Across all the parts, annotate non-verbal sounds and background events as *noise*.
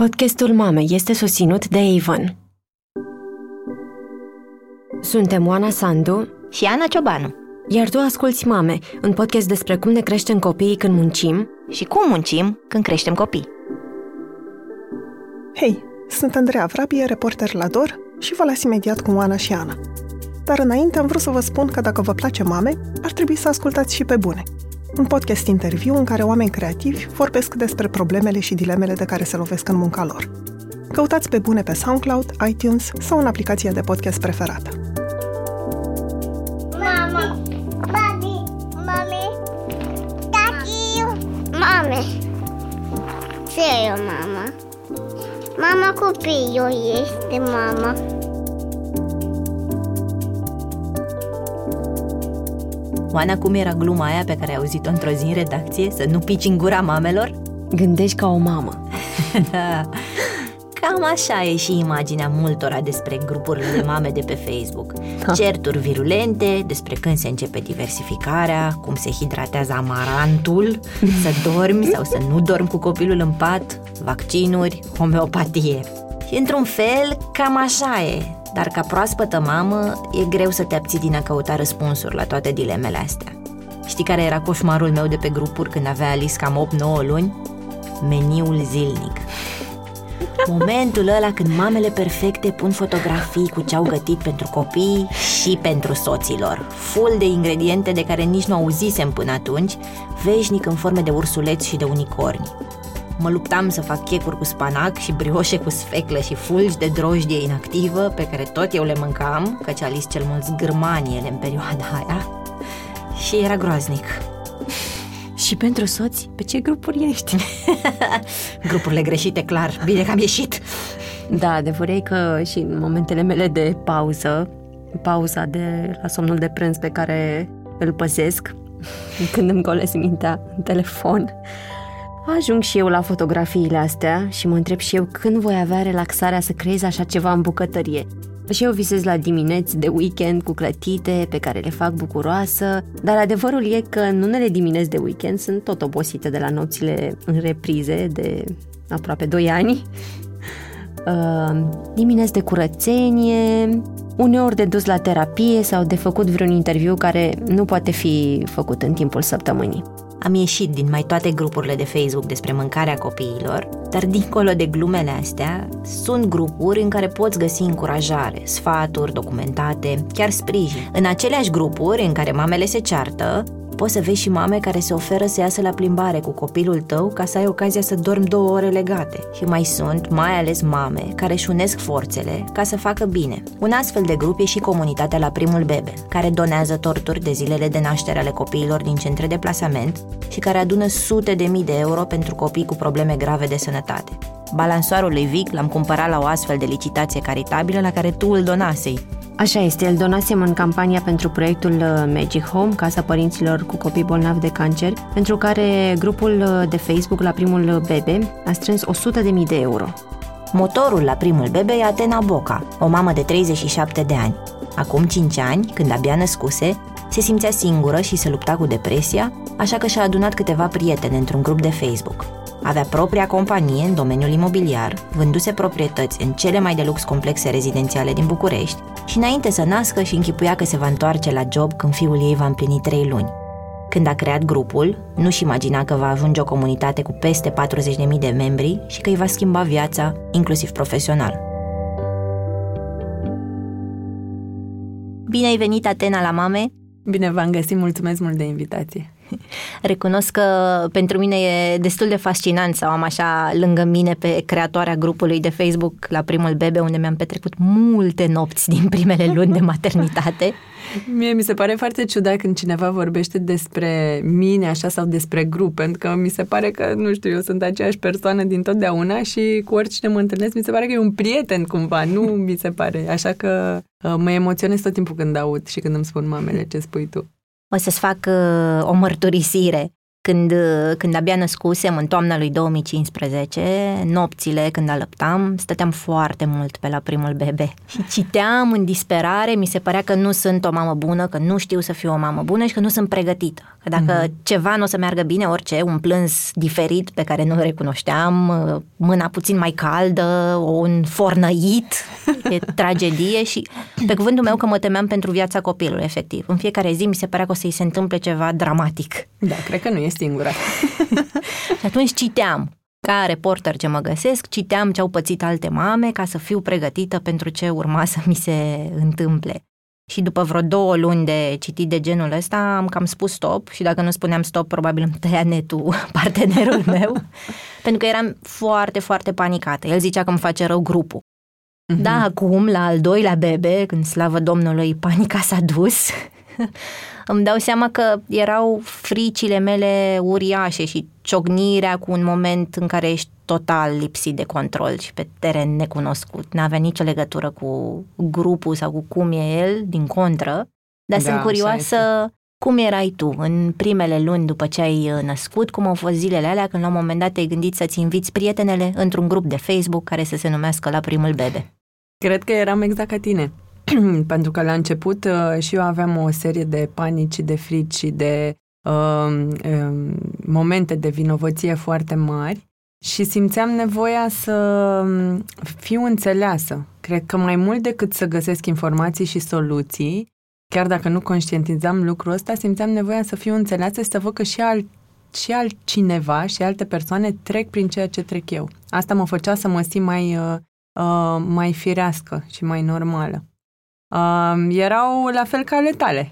Podcastul Mame este susținut de Avon. Suntem Oana Sandu și Ana Ciobanu. Iar tu asculți Mame, un podcast despre cum ne creștem copiii când muncim și cum muncim când creștem copii. Hei, sunt Andreea Vrabie, reporter la DOR și vă las imediat cu Oana și Ana. Dar înainte am vrut să vă spun că dacă vă place Mame, ar trebui să ascultați și pe bune – un podcast interviu în care oameni creativi vorbesc despre problemele și dilemele de care se lovesc în munca lor. Căutați pe bune pe SoundCloud, iTunes sau în aplicația de podcast preferată. Mama, babi, mami, tati, mame. Ce e mama? Mama copilul este mama. Oana, cum era gluma aia pe care ai auzit-o într-o zi în redacție? Să nu pici în gura mamelor? Gândești ca o mamă. *laughs* Cam așa e și imaginea multora despre grupurile de mame de pe Facebook. Da. Certuri virulente despre când se începe diversificarea, cum se hidratează amarantul, să dormi sau să nu dormi cu copilul în pat, vaccinuri, homeopatie. Și într-un fel, cam așa e dar ca proaspătă mamă e greu să te abții din a căuta răspunsuri la toate dilemele astea. Știi care era coșmarul meu de pe grupuri când avea Alice cam 8-9 luni? Meniul zilnic. Momentul ăla când mamele perfecte pun fotografii cu ce au gătit pentru copii și pentru soților, full de ingrediente de care nici nu auzisem până atunci, veșnic în forme de ursuleți și de unicorni. Mă luptam să fac checuri cu spanac și brioșe cu sfeclă și fulgi de drojdie inactivă pe care tot eu le mâncam, căci Alice cel mult zgârmani ele în perioada aia. Și era groaznic. Și pentru soți, pe ce grupuri ești? *laughs* Grupurile greșite, clar. Bine că am ieșit. Da, adevărul e că și în momentele mele de pauză, pauza de la somnul de prânz pe care îl păzesc, *laughs* când îmi golesc mintea în telefon, Ajung și eu la fotografiile astea și mă întreb și eu când voi avea relaxarea să creez așa ceva în bucătărie. Și eu visez la dimineți de weekend cu clătite pe care le fac bucuroasă, dar adevărul e că în unele dimineți de weekend sunt tot obosite de la nopțile în reprize de aproape 2 ani. Uh, *laughs* dimineți de curățenie, uneori de dus la terapie sau de făcut vreun interviu care nu poate fi făcut în timpul săptămânii. Am ieșit din mai toate grupurile de Facebook despre mâncarea copiilor, dar dincolo de glumele astea, sunt grupuri în care poți găsi încurajare, sfaturi documentate, chiar sprijin. În aceleași grupuri în care mamele se ceartă, Poți să vezi și mame care se oferă să iasă la plimbare cu copilul tău ca să ai ocazia să dormi două ore legate. Și mai sunt, mai ales mame, care își unesc forțele ca să facă bine. Un astfel de grup e și comunitatea la primul bebe, care donează torturi de zilele de naștere ale copiilor din centre de plasament și care adună sute de mii de euro pentru copii cu probleme grave de sănătate. Balansoarul lui Vic l-am cumpărat la o astfel de licitație caritabilă la care tu îl donasei. Așa este, îl donasem în campania pentru proiectul uh, Magic Home, Casa Părinților cu Copii Bolnavi de Cancer, pentru care grupul uh, de Facebook la primul bebe a strâns 100.000 de euro. Motorul la primul bebe e Atena Boca, o mamă de 37 de ani. Acum 5 ani, când abia născuse, se simțea singură și se lupta cu depresia, așa că și-a adunat câteva prietene într-un grup de Facebook. Avea propria companie în domeniul imobiliar, vânduse proprietăți în cele mai de lux complexe rezidențiale din București și înainte să nască și închipuia că se va întoarce la job când fiul ei va împlini trei luni. Când a creat grupul, nu-și imagina că va ajunge o comunitate cu peste 40.000 de membri și că îi va schimba viața, inclusiv profesional. Bine ai venit, Atena, la mame! Bine v-am găsit, mulțumesc mult de invitație! *laughs* Recunosc că pentru mine e destul de fascinant să am așa lângă mine pe creatoarea grupului de Facebook la primul bebe, unde mi-am petrecut multe nopți din primele luni de maternitate. *laughs* Mie mi se pare foarte ciudat când cineva vorbește despre mine așa sau despre grup, pentru că mi se pare că, nu știu, eu sunt aceeași persoană din totdeauna și cu oricine mă întâlnesc, mi se pare că e un prieten cumva, nu *laughs* mi se pare. Așa că uh, mă emoționez tot timpul când aud și când îmi spun mamele ce spui tu o să-ți fac uh, o mărturisire. Când, când abia născusem, în toamna lui 2015, nopțile când alăptam, stăteam foarte mult pe la primul bebe. Și citeam în disperare, mi se părea că nu sunt o mamă bună, că nu știu să fiu o mamă bună și că nu sunt pregătită. Că dacă mm-hmm. ceva nu o să meargă bine, orice, un plâns diferit pe care nu-l recunoșteam, mâna puțin mai caldă, un fornăit, e *laughs* tragedie și pe cuvântul meu că mă temeam pentru viața copilului, efectiv. În fiecare zi mi se părea că o să-i se întâmple ceva dramatic. Da, cred că nu e singura. *laughs* și atunci citeam. Ca reporter ce mă găsesc, citeam ce au pățit alte mame ca să fiu pregătită pentru ce urma să mi se întâmple. Și după vreo două luni de citit de genul ăsta, am cam spus stop și dacă nu spuneam stop, probabil îmi tăia netul *laughs* partenerul meu, pentru că eram foarte, foarte panicată. El zicea că îmi face rău grupul. Mm-hmm. Da, acum, la al doilea bebe, când slavă Domnului, panica s-a dus, îmi dau seama că erau fricile mele uriașe și ciognirea cu un moment în care ești total lipsit de control și pe teren necunoscut. N-avea nicio legătură cu grupul sau cu cum e el, din contră. Dar da, sunt curioasă cum erai tu în primele luni după ce ai uh, născut, cum au fost zilele alea când la un moment dat te-ai gândit să-ți inviți prietenele într-un grup de Facebook care să se numească La Primul Bebe? Cred că eram exact ca tine. *clears throat* pentru că la început uh, și eu aveam o serie de panici, de frici și de uh, uh, momente de vinovăție foarte mari și simțeam nevoia să um, fiu înțeleasă. Cred că mai mult decât să găsesc informații și soluții, chiar dacă nu conștientizam lucrul ăsta, simțeam nevoia să fiu înțeleasă și să văd că și alt și altcineva și alte persoane trec prin ceea ce trec eu. Asta mă făcea să mă simt mai, uh, uh, mai firească și mai normală. Uh, erau la fel ca ale tale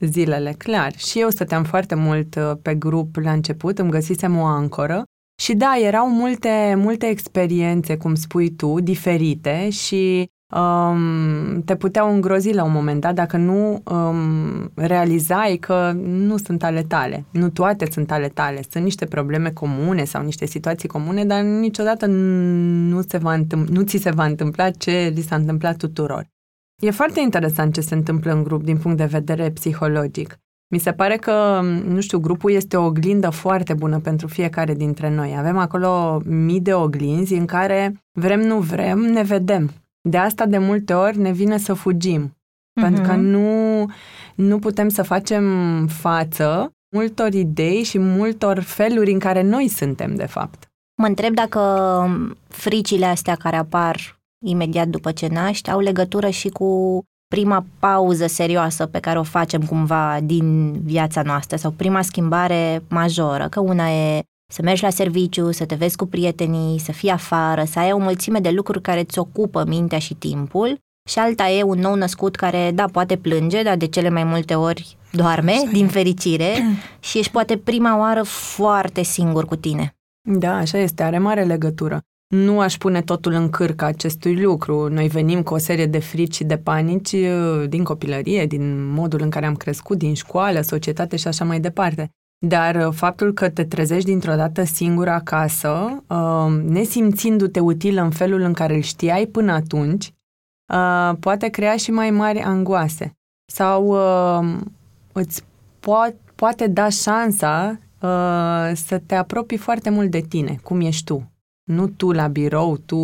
zilele, clar. Și eu stăteam foarte mult uh, pe grup la început, îmi găsisem o ancoră și da, erau multe, multe experiențe, cum spui tu, diferite și um, te puteau îngrozi la un moment dat dacă nu um, realizai că nu sunt ale tale. Nu toate sunt ale tale. Sunt niște probleme comune sau niște situații comune, dar niciodată nu, se va întâmpla, nu ți se va întâmpla ce li s-a întâmplat tuturor. E foarte interesant ce se întâmplă în grup din punct de vedere psihologic. Mi se pare că, nu știu, grupul este o oglindă foarte bună pentru fiecare dintre noi. Avem acolo mii de oglinzi în care, vrem nu vrem, ne vedem. De asta, de multe ori, ne vine să fugim. Uh-huh. Pentru că nu, nu putem să facem față multor idei și multor feluri în care noi suntem, de fapt. Mă întreb dacă fricile astea care apar imediat după ce naști au legătură și cu prima pauză serioasă pe care o facem cumva din viața noastră sau prima schimbare majoră, că una e să mergi la serviciu, să te vezi cu prietenii, să fii afară, să ai o mulțime de lucruri care îți ocupă mintea și timpul și alta e un nou născut care, da, poate plânge, dar de cele mai multe ori doarme, din fericire, și ești poate prima oară foarte singur cu tine. Da, așa este, are mare legătură. Nu aș pune totul în cârca acestui lucru. Noi venim cu o serie de frici și de panici uh, din copilărie, din modul în care am crescut, din școală, societate și așa mai departe. Dar uh, faptul că te trezești dintr-o dată singur acasă, uh, nesimțindu-te util în felul în care îl știai până atunci, poate crea și mai mari angoase. Sau îți poate da șansa să te apropii foarte mult de tine, cum ești tu nu tu la birou, tu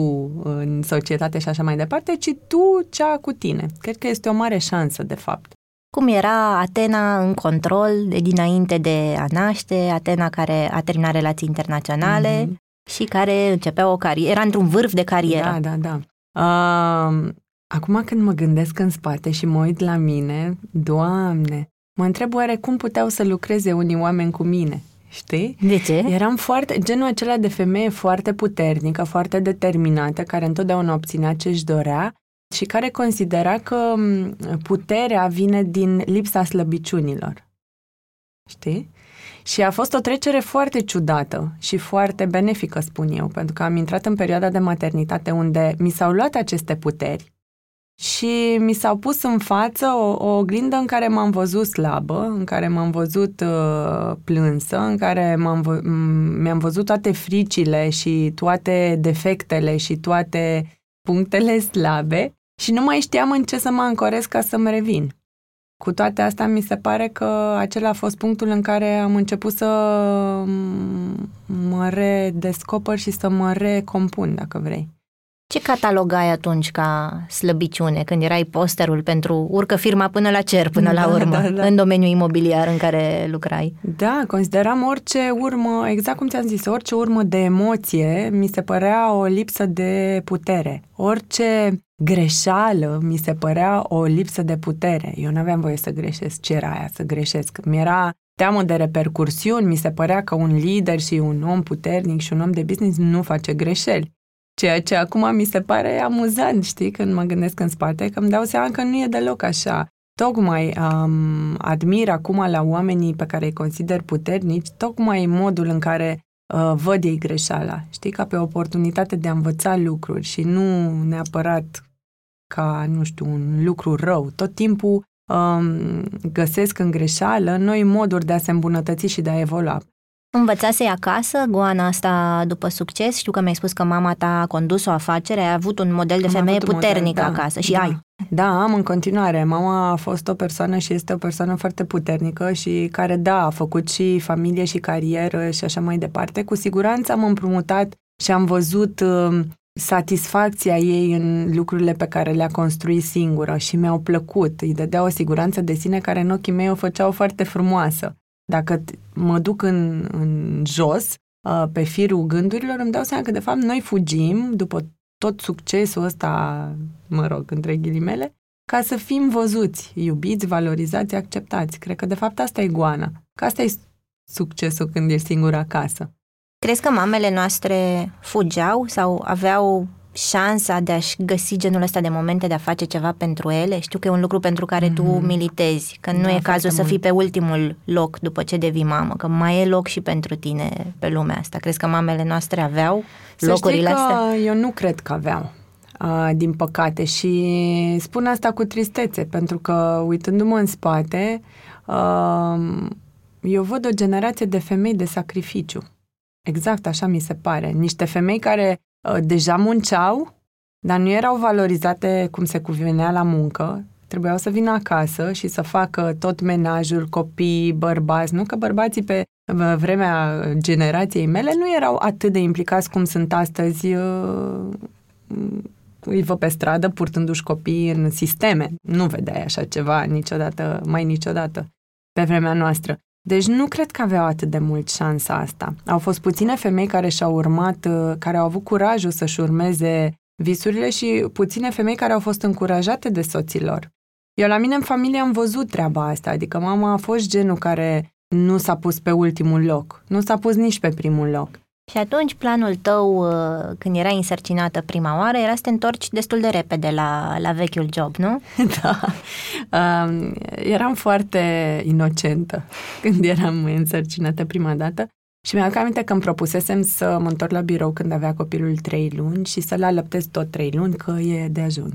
în societate și așa mai departe, ci tu cea cu tine. Cred că este o mare șansă, de fapt. Cum era Atena în control de dinainte de a naște, Atena care a terminat relații internaționale mm-hmm. și care începea o carieră, era într-un vârf de carieră. Da, da, da. Uh, acum când mă gândesc în spate și mă uit la mine, Doamne, mă întreb oare cum puteau să lucreze unii oameni cu mine? Știi? De ce? Eram foarte, genul acela de femeie foarte puternică, foarte determinată, care întotdeauna obținea ce își dorea și care considera că puterea vine din lipsa slăbiciunilor. Știi? Și a fost o trecere foarte ciudată și foarte benefică, spun eu, pentru că am intrat în perioada de maternitate unde mi s-au luat aceste puteri și mi s-au pus în față o, o oglindă în care m-am văzut slabă, în care m-am văzut uh, plânsă, în care m-am vă, mi-am văzut toate fricile și toate defectele și toate punctele slabe și nu mai știam în ce să mă ancorez ca să-mi revin. cu toate astea, mi se pare că acela a fost punctul în care am început să mă redescoper și să mă recompun, dacă vrei. Ce catalogai atunci ca slăbiciune când erai posterul pentru urcă firma până la cer, până Da, la urmă, da, da. în domeniul imobiliar în care lucrai? Da, consideram orice urmă, exact cum ți-am zis, orice urmă de emoție mi se părea o lipsă de putere. Orice greșeală mi se părea o lipsă de putere. Eu nu aveam voie să greșesc. Ce era aia să greșesc? Mi-era teamă de repercursiuni, mi se părea că un lider și un om puternic și un om de business nu face greșeli. Ceea ce acum mi se pare amuzant, știi, când mă gândesc în spate, că îmi dau seama că nu e deloc așa. Tocmai um, admir acum la oamenii pe care îi consider puternici, tocmai modul în care uh, văd ei greșeala, știi, ca pe o oportunitate de a învăța lucruri și nu neapărat ca, nu știu, un lucru rău. Tot timpul um, găsesc în greșeală noi moduri de a se îmbunătăți și de a evolua. Învățase acasă Goana asta după succes? Știu că mi-ai spus că mama ta a condus o afacere, ai avut un model de Am femeie avut un model, puternică da, acasă și da. ai. Da, am în continuare. Mama a fost o persoană și este o persoană foarte puternică și care, da, a făcut și familie și carieră și așa mai departe. Cu siguranță am împrumutat și am văzut uh, satisfacția ei în lucrurile pe care le-a construit singură și mi-au plăcut. Îi dădea o siguranță de sine care în ochii mei o făceau foarte frumoasă. Dacă t- mă duc în, în jos, uh, pe firul gândurilor, îmi dau seama că, de fapt, noi fugim după tot succesul ăsta, mă rog, între ghilimele, ca să fim văzuți, iubiți, valorizați, acceptați. Cred că, de fapt, asta e goana. Că asta e succesul când ești singur acasă. Crezi că mamele noastre fugeau sau aveau șansa de a-și găsi genul ăsta de momente de a face ceva pentru ele? Știu că e un lucru pentru care tu militezi, că nu Da, e foarte cazul să mult. fii pe ultimul loc după ce devii mamă, că mai e loc și pentru tine pe lumea asta. Crezi că mamele noastre aveau Să locurile știi că astea? eu nu cred că aveau, uh, din păcate. Și spun asta cu tristețe, pentru că, uitându-mă în spate, uh, eu văd o generație de femei de sacrificiu. Exact așa mi se pare. Niște femei care uh, deja munceau, dar nu erau valorizate cum se cuvenea la muncă, trebuiau să vină acasă și să facă tot menajul, copii, bărbați. Nu că bărbații pe uh, vremea generației mele nu erau atât de implicați cum sunt astăzi uh, îi văd pe stradă purtându-și copiii în sisteme. Nu vedeai așa ceva niciodată, mai niciodată, pe vremea noastră. Deci nu cred că aveau atât de mult șansa asta. Au fost puține femei care și-au urmat, uh, care au avut curajul să-și urmeze visurile și puține femei care au fost încurajate de soților. Eu la mine în familie am văzut treaba asta, adică mama a fost genul care nu s-a pus pe ultimul loc, nu s-a pus nici pe primul loc. Și atunci planul tău, uh, când erai însărcinată prima oară, era să te întorci destul de repede la, la vechiul job, nu? *laughs* Da. Um, eram foarte inocentă când eram însărcinată prima dată și mi-am aminte că îmi propusesem să mă întorc la birou când avea copilul trei luni și să-l alăptez tot trei luni, că e de ajuns.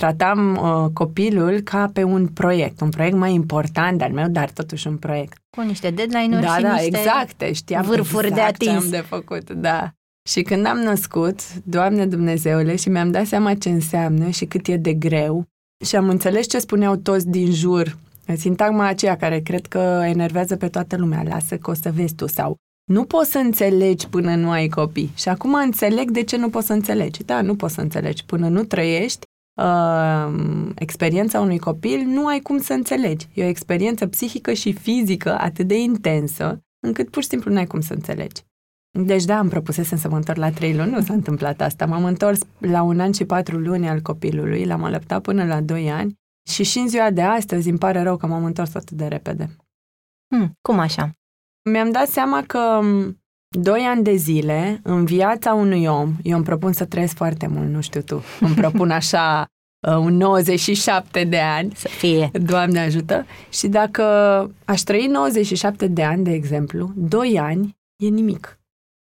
Tratam uh, copilul ca pe un proiect, un proiect mai important al meu, dar totuși un proiect. Cu niște deadline-uri Da, și da, niște exact, știam vârfuri de exact ce atins. am de făcut, da. Și când am născut, Doamne Dumnezeule, și mi-am dat seama ce înseamnă și cât e de greu și am înțeles ce spuneau toți din jur, sintagma aceea care cred că enervează pe toată lumea, lasă că o să vezi tu sau nu poți să înțelegi până nu ai copii. Și acum înțeleg de ce nu poți să înțelegi. Da, nu poți să înțelegi. Până nu trăiești uh, experiența unui copil, nu ai cum să înțelegi. E o experiență psihică și fizică atât de intensă, încât pur și simplu nu ai cum să înțelegi. Deci da, îmi propusesem să mă întorc la trei luni, nu s-a întâmplat asta. M-am întors la un an și patru luni al copilului, l-am alăptat până la doi ani și și în ziua de astăzi îmi pare rău că m-am întors atât de repede. Hmm, cum așa? Mi-am dat seama că m, doi ani de zile în viața unui om, eu îmi propun să trăiesc foarte mult, nu știu tu, îmi propun așa *laughs* uh, un 97 de ani, Să fie. Doamne ajută, și dacă aș trăi 97 de ani, de exemplu, doi ani e nimic.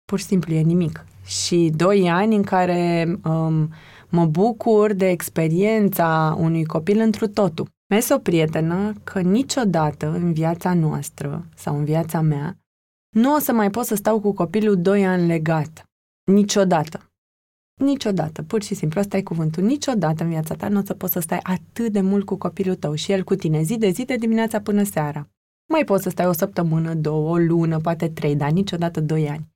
Pur și simplu e nimic. Și doi ani în care um, mă bucur de experiența unui copil întru totul. Mi o prietenă că niciodată în viața noastră sau în viața mea nu o să mai pot să stau cu copilul doi ani legat. Niciodată. Niciodată, pur și simplu, ăsta e cuvântul. Niciodată în viața ta nu o să poți să stai atât de mult cu copilul tău și el cu tine, zi de zi, de dimineața până seara. Mai poți să stai o săptămână, două, o lună, poate trei, dar niciodată doi ani.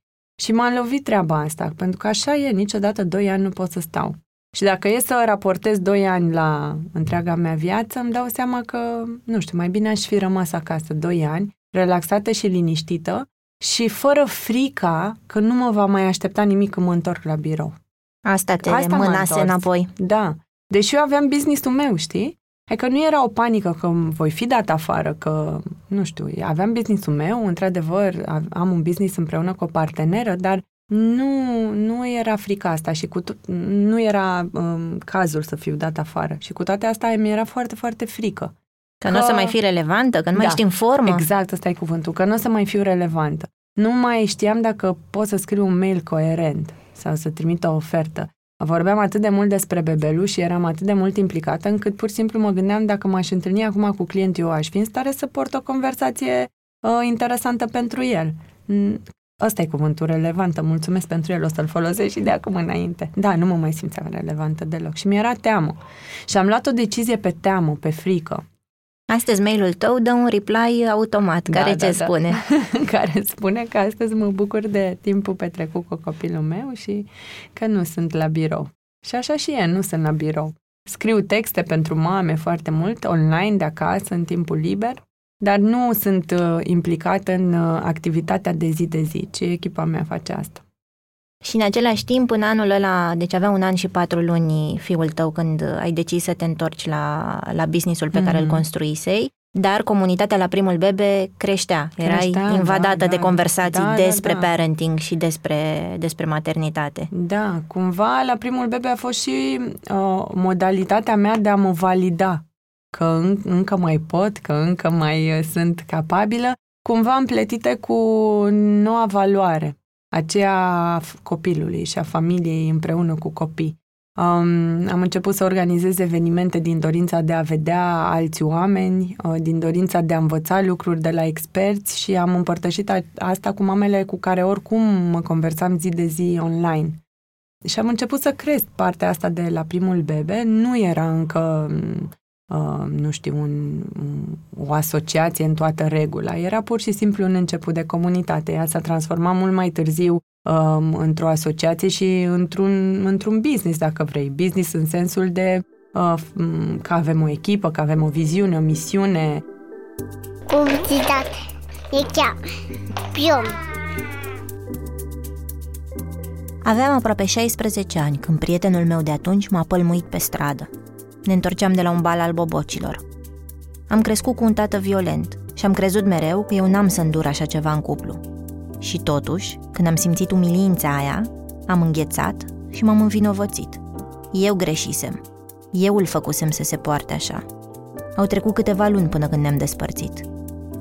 Și m-a lovit treaba asta, pentru că așa e, niciodată doi ani nu pot să stau. Și dacă e să raportez doi ani la întreaga mea viață, îmi dau seama că, nu știu, mai bine aș fi rămas acasă doi ani, relaxată și liniștită și fără frica că nu mă va mai aștepta nimic când mă întorc la birou. Asta te Asta mânase înapoi. Da. Deși eu aveam business-ul meu, știi? Adică nu era o panică că voi fi dat afară, că, nu știu, aveam business-ul meu, într-adevăr, am un business împreună cu o parteneră, dar nu, nu era frica asta și cu t- nu era um, cazul să fiu dat afară. Și cu toate astea mi era foarte, foarte frică. Că, că nu o să mai fii relevantă, că nu da, mai ești în formă. Exact, ăsta e cuvântul, că nu o să mai fiu relevantă. Nu mai știam dacă pot să scriu un mail coerent sau să trimit o ofertă. Vorbeam atât de mult despre bebeluș și eram atât de mult implicată încât pur și simplu mă gândeam dacă m-aș întâlni acum cu clientul, eu aș fi în stare să port o conversație uh, interesantă pentru el. Ăsta e cuvântul relevantă, mulțumesc pentru el, o să-l folosesc și de acum înainte. Da, nu mă mai simțeam relevantă deloc și mi-era teamă. Și am luat o decizie pe teamă, pe frică. Astăzi mailul tău dă un reply automat, da, care da, ce da. spune? *laughs* care spune că astăzi mă bucur de timpul petrecut cu copilul meu și că nu sunt la birou. Și așa și e, nu sunt la birou. Scriu texte pentru mame foarte mult, online, de acasă, în timpul liber, dar nu sunt uh, implicată în uh, activitatea de zi de zi, ci echipa mea face asta. Și în același timp, în anul ăla, deci avea un an și patru luni fiul tău când ai decis să te întorci la, la businessul pe mm-hmm. care îl mhm. construisei, dar comunitatea la primul bebe creștea. Erai creștea, invadată da, de da, conversații da, despre da, da. parenting și despre, despre maternitate. Da, cumva la primul bebe a fost și uh, modalitatea mea de a mă valida că în, încă mai pot, că încă mai uh, sunt capabilă, cumva împletite cu noua valoare aceea copilului și a familiei împreună cu copii. Um, am început să organizez evenimente din dorința de a vedea alți oameni, uh, din dorința de a învăța lucruri de la experți și am împărtășit a- asta cu mamele cu care oricum mă conversam zi de zi online. Și am început să cresc partea asta de la primul bebe. Nu era încă, uh, nu știu, un, o asociație în toată regula. Era pur și simplu un început de comunitate. Ea s-a transformat mult mai târziu um, într-o asociație și într-un, într-un business, dacă vrei. Business în sensul de uh, că avem o echipă, că avem o viziune, o misiune. Publicitate. E chiar. Piom. Aveam aproape 16 ani când prietenul meu de atunci m-a pălmuit pe stradă. Ne întorceam de la un bal al bobocilor. Am crescut cu un tată violent și am crezut mereu că eu n-am să îndur așa ceva în cuplu. Și totuși, când am simțit umilința aia, am înghețat și m-am învinovățit. Eu greșisem. Eu îl făcusem să se poarte așa. Au trecut câteva luni până când ne-am despărțit.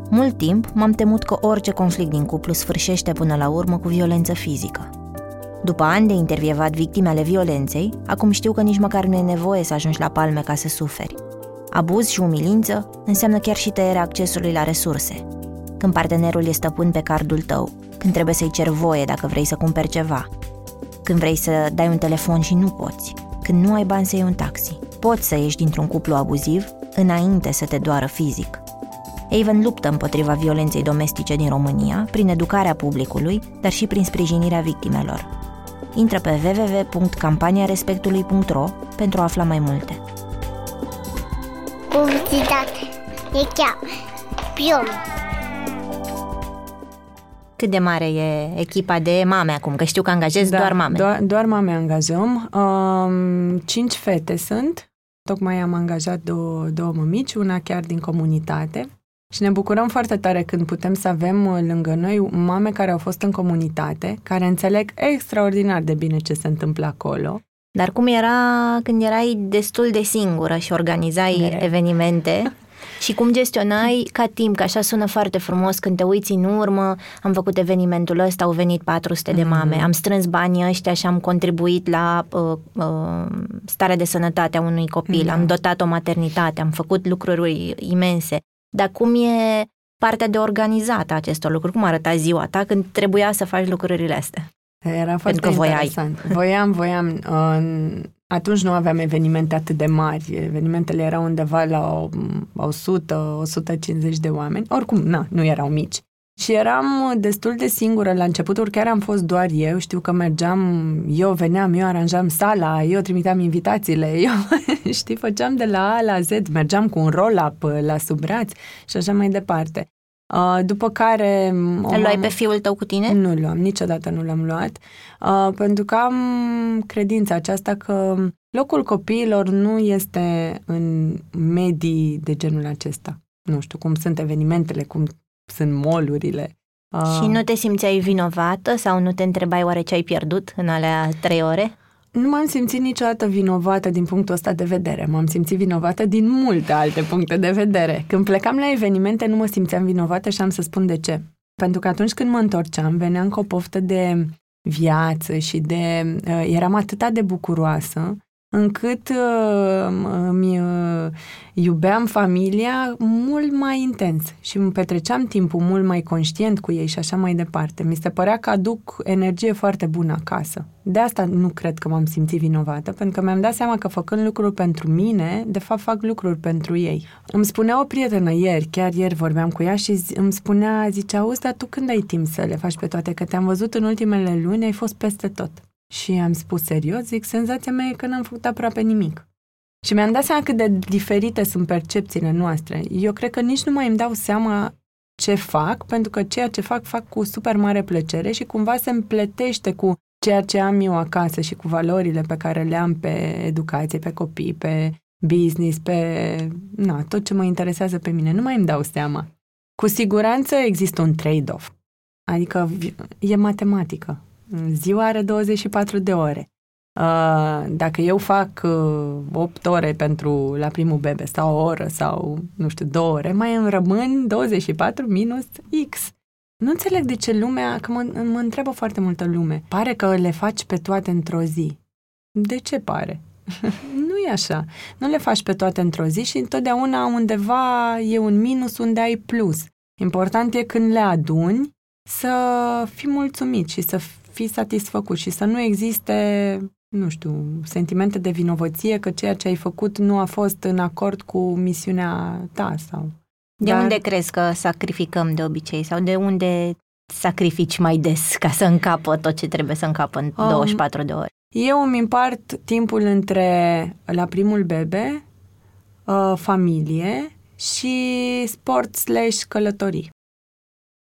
Mult timp m-am temut că orice conflict din cuplu sfârșește până la urmă cu violență fizică. După ani de intervievat victime ale violenței, acum știu că nici măcar nu e nevoie să ajungi la palme ca să suferi. Abuz și umilință înseamnă chiar și tăierea accesului la resurse. Când partenerul e stăpân pe cardul tău, când trebuie să-i cer voie dacă vrei să cumperi ceva, când vrei să dai un telefon și nu poți, când nu ai bani să iei un taxi. Poți să ieși dintr-un cuplu abuziv înainte să te doară fizic. Avon luptă împotriva violenței domestice din România prin educarea publicului, dar și prin sprijinirea victimelor. Intră pe www.campaniarespectului.ro pentru a afla mai multe. Publicitate. E chiar. Pion. Cât de mare e echipa de mame acum? Că știu că angajezi da, doar mame. Doar, doar mame angajăm. Um, cinci fete sunt. Tocmai am angajat două, două mămici, una chiar din comunitate. Și ne bucurăm foarte tare când putem să avem uh, lângă noi mame care au fost în comunitate, care înțeleg extraordinar de bine ce se întâmplă acolo. Dar cum era când erai destul de singură și organizai de. evenimente? *laughs* Și cum gestionai ca timp, că așa sună foarte frumos când te uiți în urmă, am făcut evenimentul ăsta, au venit 400 de mame, mm-hmm. am strâns banii ăștia și am contribuit la uh, uh, starea de sănătate a unui copil, mm-hmm. am dotat o maternitate, am făcut lucruri imense. Dar cum e partea de organizat a acestor lucruri? Cum arăta ziua ta când trebuia să faci lucrurile astea? Era foarte că voiai. interesant. Voiam, voiam. Uh, atunci nu aveam evenimente atât de mari. Evenimentele erau undeva la 100-150 de oameni. Oricum, na, nu erau mici. Și eram destul de singură la începuturi, chiar am fost doar eu, știu că mergeam, eu veneam, eu aranjam sala, eu trimiteam invitațiile, *laughs* eu, știi, făceam de la A la Z, mergeam cu un roll-up la sub braț și așa mai departe. Uh, după care... Îl luai pe fiul tău cu tine? Nu luam, niciodată nu l-am luat, uh, pentru că am credința aceasta că locul copiilor nu este în medii de genul acesta. Nu știu, cum sunt evenimentele, cum sunt molurile. Uh, și nu te simțeai vinovată sau nu te întrebai oare ce ai pierdut în alea trei ore? Nu m-am simțit niciodată vinovată din punctul ăsta de vedere. M-am simțit vinovată din multe alte puncte de vedere. Când plecam la evenimente, nu mă simțeam vinovată și am să spun de ce. Pentru că atunci când mă întorceam, veneam cu o poftă de viață și de... Uh, eram atât de bucuroasă încât uh, îmi uh, iubeam familia mult mai intens și îmi petreceam timpul mult mai conștient cu ei și așa mai departe. Mi se părea că aduc energie foarte bună acasă. De asta nu cred că m-am simțit vinovată, pentru că mi-am dat seama că făcând lucruri pentru mine, de fapt fac lucruri pentru ei. Îmi spunea o prietenă ieri, chiar ieri vorbeam cu ea și îmi spunea, zicea, auzi, dar tu când ai timp să le faci pe toate? Că te-am văzut în ultimele luni, ai fost peste tot. Și am spus serios, zic, senzația mea e că n-am făcut aproape nimic. Și mi-am dat seama cât de diferite sunt percepțiile noastre. Eu cred că nici nu mai îmi dau seama ce fac, pentru că ceea ce fac, fac cu super mare plăcere și cumva se împletește cu ceea ce am eu acasă și cu valorile pe care le am pe educație, pe copii, pe business, pe na, tot ce mă interesează pe mine. Nu mai îmi dau seama. Cu siguranță există un trade-off. Adică e matematică. Ziua are 24 de ore. Uh, dacă eu fac 8 uh, ore pentru la primul bebe sau o oră sau, nu știu, două ore, mai îmi rămân 24 minus X. Nu înțeleg de ce lumea, că mă, mă întreabă foarte multă lume, pare că le faci pe toate într-o zi. De ce pare? *laughs* nu e așa. Nu le faci pe toate într-o zi și întotdeauna undeva e un minus unde ai plus. Important e când le aduni să fii mulțumit și să fii satisfăcut și să nu existe, nu știu, sentimente de vinovăție că ceea ce ai făcut nu a fost în acord cu misiunea ta sau... De Dar... unde crezi că sacrificăm de obicei sau de unde sacrifici mai des ca să încapă tot ce trebuie să încapă în um, 24 de ore? Eu îmi împart timpul între la primul bebe, uh, familie și sport slash călătorii.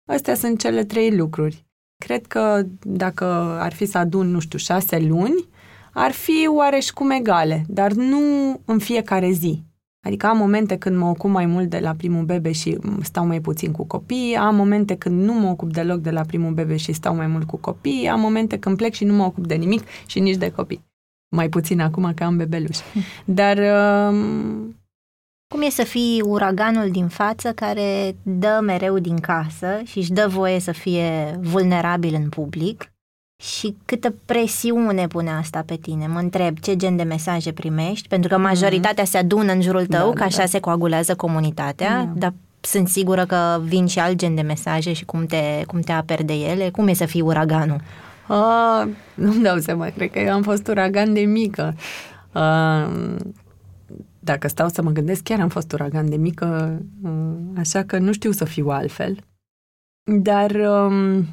Astea sunt cele trei lucruri. Cred că dacă ar fi să adun, nu știu, șase luni, ar fi oareși cum egale, dar nu în fiecare zi. Adică am momente când mă ocup mai mult de la primul bebe și stau mai puțin cu copii, am momente când nu mă ocup deloc de la primul bebe și stau mai mult cu copii, am momente când plec și nu mă ocup de nimic și nici de copii. Mai puțin acum că am bebeluși. *laughs* Dar um, cum e să fii uraganul din față care dă mereu din casă și își dă voie să fie vulnerabil în public? Și câtă presiune pune asta pe tine? Mă întreb ce gen de mesaje primești, pentru că majoritatea mm-hmm. se adună în jurul tău, da, că așa da. se coagulează comunitatea, da. dar sunt sigură că vin și alt gen de mesaje și cum te, cum te aperi de ele. Cum e să fii uraganul? Uh, nu-mi dau seama, cred că eu am fost uragan de mică. Uh, dacă stau să mă gândesc, chiar am fost uragan de mică, uh, așa că nu știu să fiu altfel. Dar um,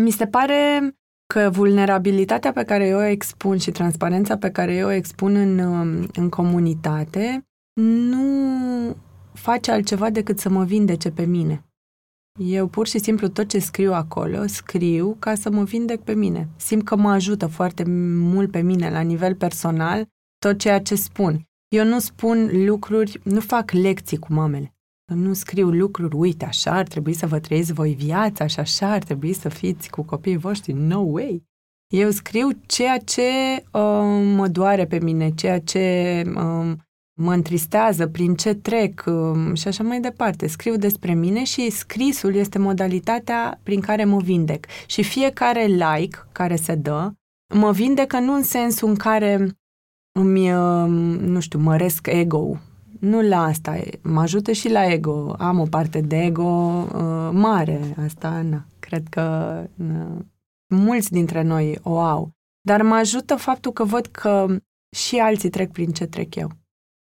mi se pare că vulnerabilitatea pe care eu o expun și transparența pe care eu o expun în, um, în comunitate nu face altceva decât să mă vindece pe mine. Eu pur și simplu tot ce scriu acolo, scriu ca să mă vindec pe mine. Simt că mă ajută foarte mult pe mine la nivel personal tot ceea ce spun. Eu nu spun lucruri, nu fac lecții cu mamele. Nu scriu lucruri, uite, așa ar trebui să vă trăiți voi viața și așa ar trebui să fiți cu copiii voștri. No way! Eu scriu ceea ce uh, mă doare pe mine, ceea ce uh, mă întristează, prin ce trec uh, și așa mai departe. Scriu despre mine și scrisul este modalitatea prin care mă vindec. Și fiecare like care se dă, mă vindecă nu în sensul în care îmi, um, nu știu, măresc ego Nu la asta, mă ajută și la ego. Am o parte de ego uh, mare, asta, na, cred că na, mulți dintre noi o au, dar mă ajută faptul că văd că și alții trec prin ce trec eu.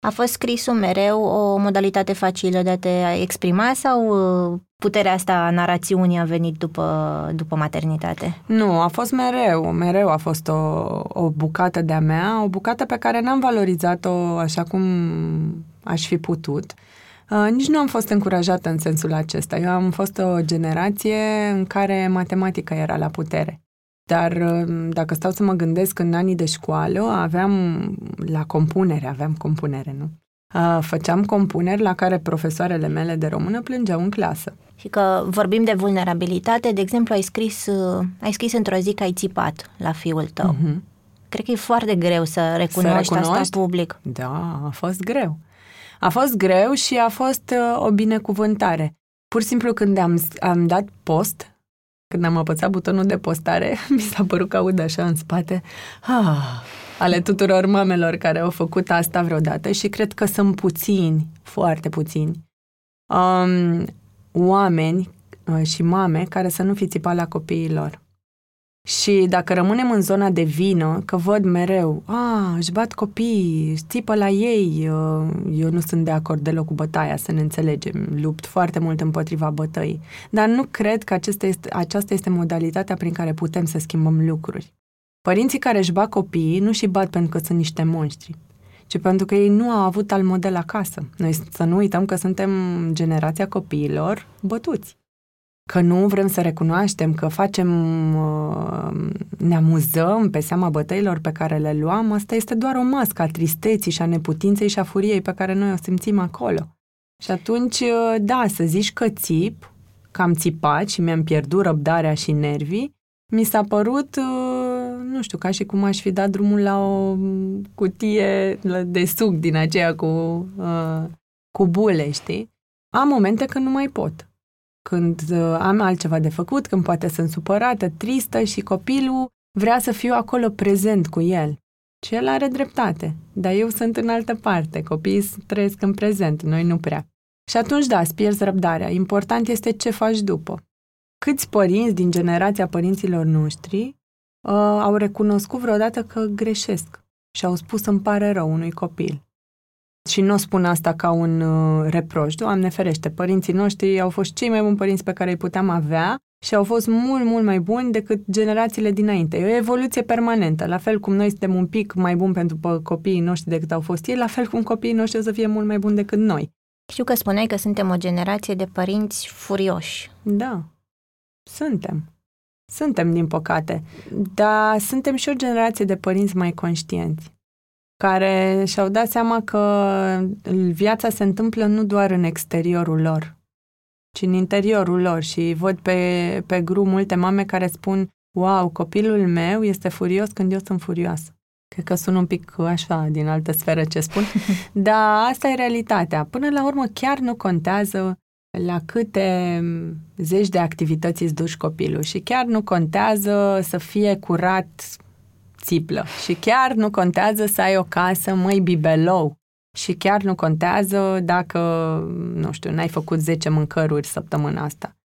A fost scrisul mereu o modalitate facilă de a te exprima sau uh, puterea asta a narațiunii a venit după, după maternitate? Nu, a fost mereu, mereu a fost o, o bucată de-a mea, o bucată pe care n-am valorizat-o așa cum aș fi putut. Uh, nici nu am fost încurajată în sensul acesta. Eu am fost o generație în care matematica era la putere. Dar uh, dacă stau să mă gândesc în anii de școală, aveam la compunere, aveam compunere, nu? Uh, făceam compuneri la care profesoarele mele de română plângeau în clasă. Și că vorbim de vulnerabilitate, de exemplu, ai scris, uh, ai scris într-o zi că ai țipat la fiul tău. Uh-huh. Cred că e foarte greu să recunoști, să recunoști asta public. Da, a fost greu. A fost greu și a fost uh, o binecuvântare. Pur și simplu când am, am dat post, când am apăsat butonul de postare, *laughs* mi s-a părut că aud așa în spate ah, ale tuturor mamelor care au făcut asta vreodată și cred că sunt puțini, foarte puțini, um, oameni uh, și mame care să nu fi țipat la copiii lor. Și dacă rămânem în zona de vină, că văd mereu, a, își bat copiii, țipă la ei, uh, eu nu sunt de acord deloc cu bătaia, să ne înțelegem, lupt foarte mult împotriva bătăii, dar nu cred că acesta este, aceasta este modalitatea prin care putem să schimbăm lucruri. Părinții care își bat copiii nu și bat pentru că sunt niște monștri, ci pentru că ei nu au avut al model acasă. Noi să nu uităm că suntem generația copiilor bătuți că nu vrem să recunoaștem, că facem, uh, ne amuzăm pe seama bătăilor pe care le luăm, asta este doar o mască a tristeții și a neputinței și a furiei pe care noi o simțim acolo. Și atunci, uh, da, să zici că țip, că am țipat și mi-am pierdut răbdarea și nervii, mi s-a părut, uh, nu știu, ca și cum aș fi dat drumul la o cutie de suc din aceea cu, cu bule, știi? Am momente când nu mai pot când uh, am altceva de făcut, când poate sunt supărată, tristă și copilul vrea să fiu acolo prezent cu el. Și el are dreptate, dar eu sunt în altă parte, copiii trăiesc în prezent, noi nu prea. Și atunci, da, îți pierzi răbdarea. Important este ce faci după. Câți părinți din generația părinților noștri uh, au recunoscut vreodată că greșesc și au spus îmi pare rău unui copil. Și nu spun asta ca un uh, reproș, Doamne ferește, părinții noștri au fost cei mai buni părinți pe care îi puteam avea și au fost mult, mult mai buni decât generațiile dinainte. E o evoluție permanentă. La fel cum noi suntem un pic mai buni pentru copiii noștri decât au fost ei, la fel cum copiii noștri o să fie mult mai buni decât noi. Știu că spuneai că suntem o generație de părinți furioși. Da, suntem. Suntem, din păcate. Dar suntem și o generație de părinți mai conștienți care și-au dat seama că viața se întâmplă nu doar în exteriorul lor, ci în interiorul lor și văd pe, pe gru multe mame care spun wow, copilul meu este furios când eu sunt furioasă. Cred că sunt un pic așa din altă sferă ce spun, *laughs* dar asta e realitatea. Până la urmă chiar nu contează la câte zeci de activități îți duci copilul și chiar nu contează să fie curat țiplă. Și chiar nu contează să ai o casă măi bibelou. Și chiar nu contează dacă, nu știu, n-ai făcut 10 mâncăruri săptămâna asta.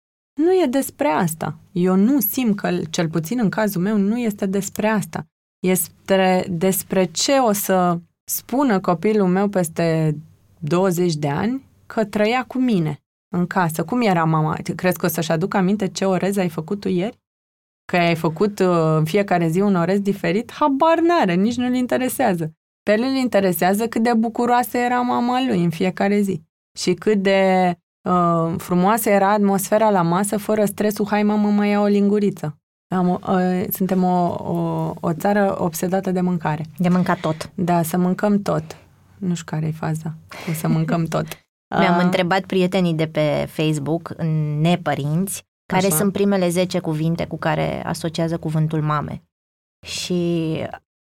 Nu e despre asta. Eu nu simt că, cel puțin în cazul meu, nu este despre asta. Este despre ce o să spună copilul meu peste 20 de ani că trăia cu mine în casă. Cum era mama? Crezi că o să-și aduc aminte ce orez ai făcut tu ieri? Că ai făcut uh, în fiecare zi un orez diferit, habar n-are, nici nu-l interesează. Pe el îl interesează cât de bucuroasă era mama lui în fiecare zi și cât de uh, frumoasă era atmosfera la masă fără stresul, hai mamă, mai ia o linguriță. Am, uh, suntem o, o, o țară obsedată de mâncare. De mâncat tot. Da, să mâncăm tot. Nu știu care e faza cu să mâncăm tot. *laughs* Mi-am uh, întrebat prietenii de pe Facebook, nepărinți, care Așa. sunt primele 10 cuvinte cu care asociază cuvântul mame. Și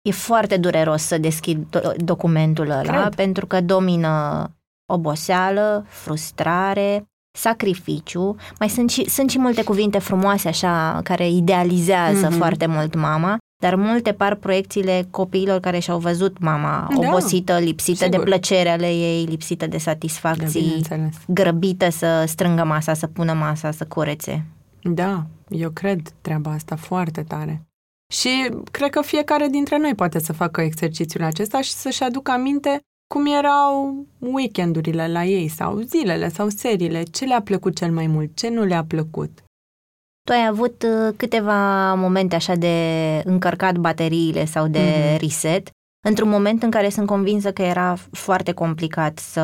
e foarte dureros să deschid documentul ăla Cred. pentru că domină oboseală, frustrare, sacrificiu, mai sunt și, sunt și multe cuvinte frumoase așa care idealizează mm-hmm. foarte mult mama, dar multe par proiecțiile copiilor care și-au văzut mama da, obosită, lipsită sigur. de plăcere ale ei, lipsită de da, satisfacții, da, grăbită să strângă masa, să pună masa, să curețe. Da, eu cred treaba asta foarte tare. Și cred că fiecare dintre noi poate să facă exercițiul acesta și să-și aducă aminte cum erau weekendurile la ei sau zilele sau seriile, ce le-a plăcut cel mai mult, ce nu le-a plăcut. Tu ai avut uh, câteva momente așa de încărcat bateriile sau de mm-hmm. reset într-un moment în care sunt convinsă că era foarte complicat să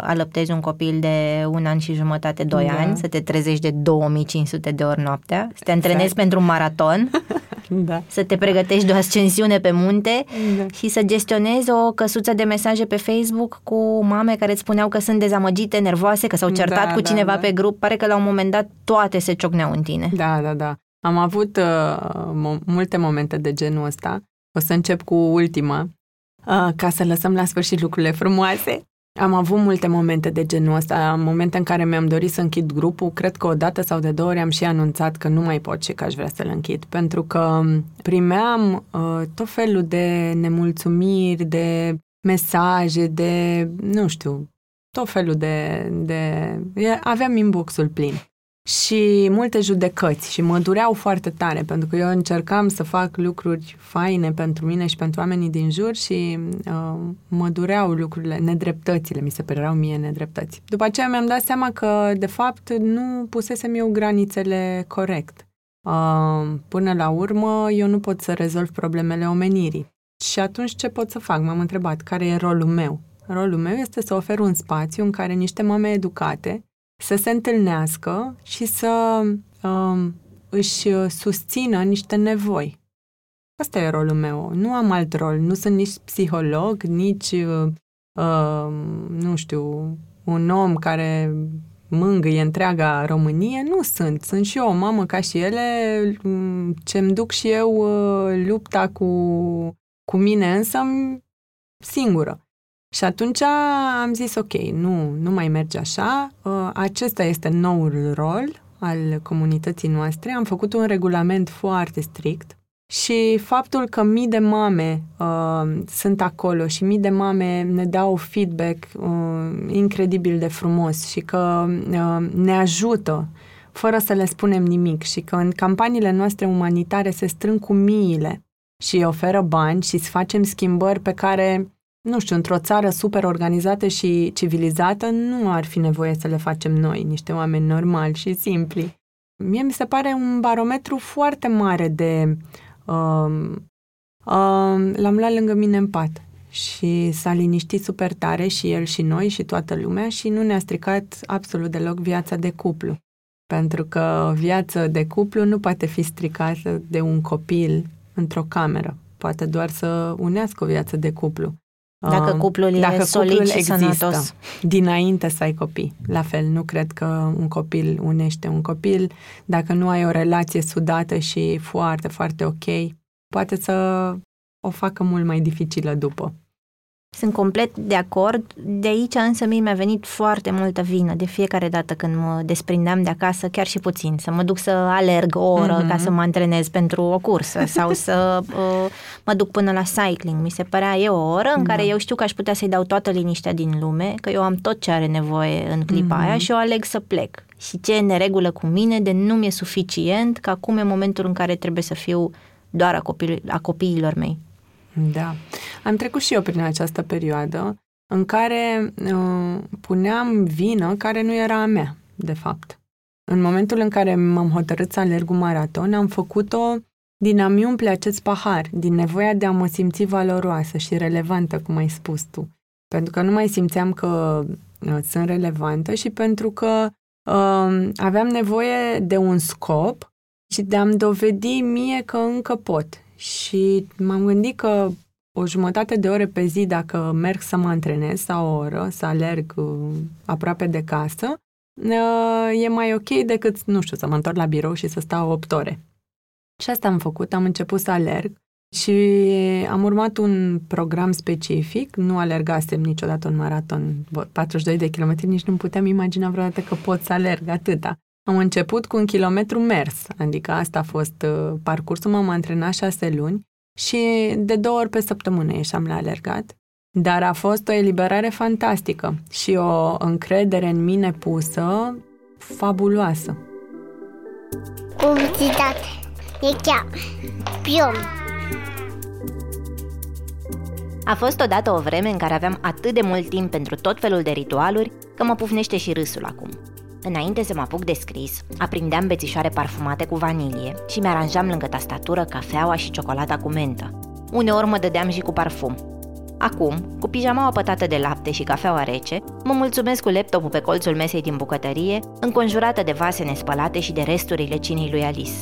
alăptezi un copil de un an și jumătate, doi da. ani, să te trezești de 2500 de ori noaptea, să te antrenezi exact. pentru un maraton, *laughs* da. să te pregătești de o ascensiune pe munte da. și să gestionezi o căsuță de mesaje pe Facebook cu mame care îți spuneau că sunt dezamăgite, nervoase, că s-au certat da, cu da, cineva da. pe grup. Pare că la un moment dat toate se ciocneau în tine. Da, da, da. Am avut uh, multe momente de genul ăsta. O să încep cu ultima ca să lăsăm la sfârșit lucrurile frumoase. Am avut multe momente de genul ăsta, momente în care mi-am dorit să închid grupul. Cred că o dată sau de două ori am și anunțat că nu mai pot și că aș vrea să-l închid, pentru că primeam uh, tot felul de nemulțumiri, de mesaje, de, nu știu, tot felul de... de... Aveam inbox-ul plin și multe judecăți și mă dureau foarte tare pentru că eu încercam să fac lucruri faine pentru mine și pentru oamenii din jur și uh, mă dureau lucrurile, nedreptățile, mi se păreau mie nedreptăți. După aceea mi-am dat seama că, de fapt, nu pusesem eu granițele corect. Uh, până la urmă, eu nu pot să rezolv problemele omenirii. Și atunci ce pot să fac? M-am întrebat care e rolul meu. Rolul meu este să ofer un spațiu în care niște mame educate să se întâlnească și să um, își susțină niște nevoi. Asta e rolul meu. Nu am alt rol. Nu sunt nici psiholog, nici, uh, uh, nu știu, un om care mângâie întreaga Românie. Nu sunt. Sunt și eu o mamă ca și ele, um, ce-mi duc și eu uh, lupta cu, cu mine însă singură. Și atunci am zis, ok, nu, nu mai merge așa, uh, acesta este noul rol al comunității noastre. Am făcut un regulament foarte strict și faptul că mii de mame uh, sunt acolo și mii de mame ne dau feedback uh, incredibil de frumos și că uh, ne ajută fără să le spunem nimic și că în campaniile noastre umanitare se strâng cu miile și oferă bani și să facem schimbări pe care nu știu, într-o țară super organizată și civilizată, nu ar fi nevoie să le facem noi, niște oameni normali și simpli. Mie mi se pare un barometru foarte mare de... Uh, uh, l-am luat lângă mine în pat și s-a liniștit super tare și el și noi și toată lumea și nu ne-a stricat absolut deloc viața de cuplu. Pentru că viața de cuplu nu poate fi stricată de un copil într-o cameră. Poate doar să unească o viață de cuplu. Dacă cuplul e dacă solid cuplul și există, sănătos. Dinainte să ai copii. La fel, nu cred că un copil unește un copil. Dacă nu ai o relație sudată și foarte, foarte ok, poate să o facă mult mai dificilă după. Sunt complet de acord. De aici însă mie mi-a venit foarte multă vină de fiecare dată când mă desprindeam de acasă, chiar și puțin, să mă duc să alerg o oră mm-hmm. ca să mă antrenez pentru o cursă sau să *laughs* uh, mă duc până la cycling. Mi se părea e o oră în da. care eu știu că aș putea să-i dau toată liniștea din lume, că eu am tot ce are nevoie în clipa mm-hmm. aia și eu aleg să plec. Și ce e neregulă cu mine de nu mi-e suficient, că acum e momentul în care trebuie să fiu doar a, copil- a copiilor mei. Da. Am trecut și eu prin această perioadă în care uh, puneam vină care nu era a mea, de fapt. În momentul în care m-am hotărât să alerg un maraton, am făcut-o din a-mi umple acest pahar, din nevoia de a mă simți valoroasă și relevantă, cum ai spus tu. Pentru că nu mai simțeam că uh, sunt relevantă și pentru că uh, aveam nevoie de un scop și de a-mi dovedi mie că încă pot și m-am gândit că o jumătate de ore pe zi, dacă merg să mă antrenez sau o oră, să alerg uh, aproape de casă, uh, e mai ok decât, nu știu, să mă întorc la birou și să stau 8 ore. Și asta am făcut, am început să alerg și am urmat un program specific, nu alergasem niciodată un maraton, 42 de kilometri, nici nu puteam imagina vreodată că pot să alerg atâta. Am început cu un kilometru mers, adică asta a fost uh, parcursul, m-am antrenat șase luni și de două ori pe săptămână ieșeam la alergat. Dar a fost o eliberare fantastică și o încredere în mine pusă fabuloasă. Publicitate. E chiar. Piom. A fost odată o vreme în care aveam atât de mult timp pentru tot felul de ritualuri că mă pufnește și râsul acum. Înainte să mă apuc de scris, aprindeam bețișoare parfumate cu vanilie și mi-aranjam lângă tastatură cafeaua și ciocolata cu mentă. Uneori mă dădeam și cu parfum. Acum, cu pijamaua pătată de lapte și cafeaua rece, mă mulțumesc cu laptopul pe colțul mesei din bucătărie, înconjurată de vase nespălate și de resturile cinei lui Alice.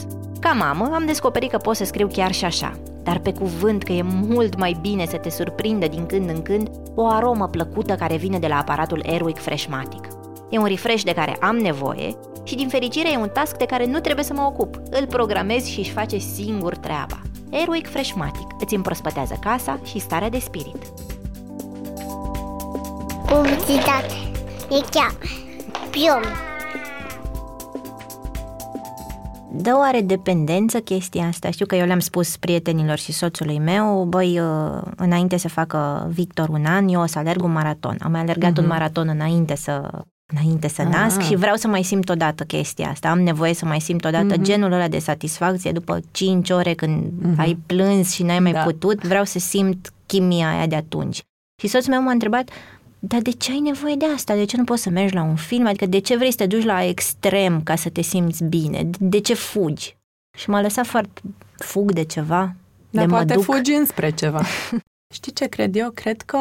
Ca mamă, am descoperit că pot să scriu chiar și așa, dar pe cuvânt că e mult mai bine să te surprindă din când în când o aromă plăcută care vine de la aparatul Airwick Freshmatic. E un refresh de care am nevoie și din fericire e un task de care nu trebuie să mă ocup. Îl programez și își face singur treaba. Airwick Freshmatic îți împrospătează casa și starea de spirit. Publicitate. E chiar. Piom. Dă oare dependență chestia asta? Știu că eu le-am spus prietenilor și soțului meu, băi, uh, înainte să facă Victor un an, eu o să alerg un maraton. Am mai alergat uh-huh. un maraton înainte să înainte să nasc ah. și vreau să mai simt odată chestia asta. Am nevoie să mai simt odată mm-hmm. genul ăla de satisfacție după 5 ore când mm-hmm. ai plâns și n-ai mai da. putut. Vreau să simt chimia aia de atunci. Și soțul meu m-a întrebat, dar de ce ai nevoie de asta? De ce nu poți să mergi la un film? Adică de ce vrei să te duci la extrem ca să te simți bine? De ce fugi? Și m-a lăsat foarte... Fug de ceva? Dar de poate mă duc. fugi înspre ceva. *laughs* Știi ce cred eu? Cred că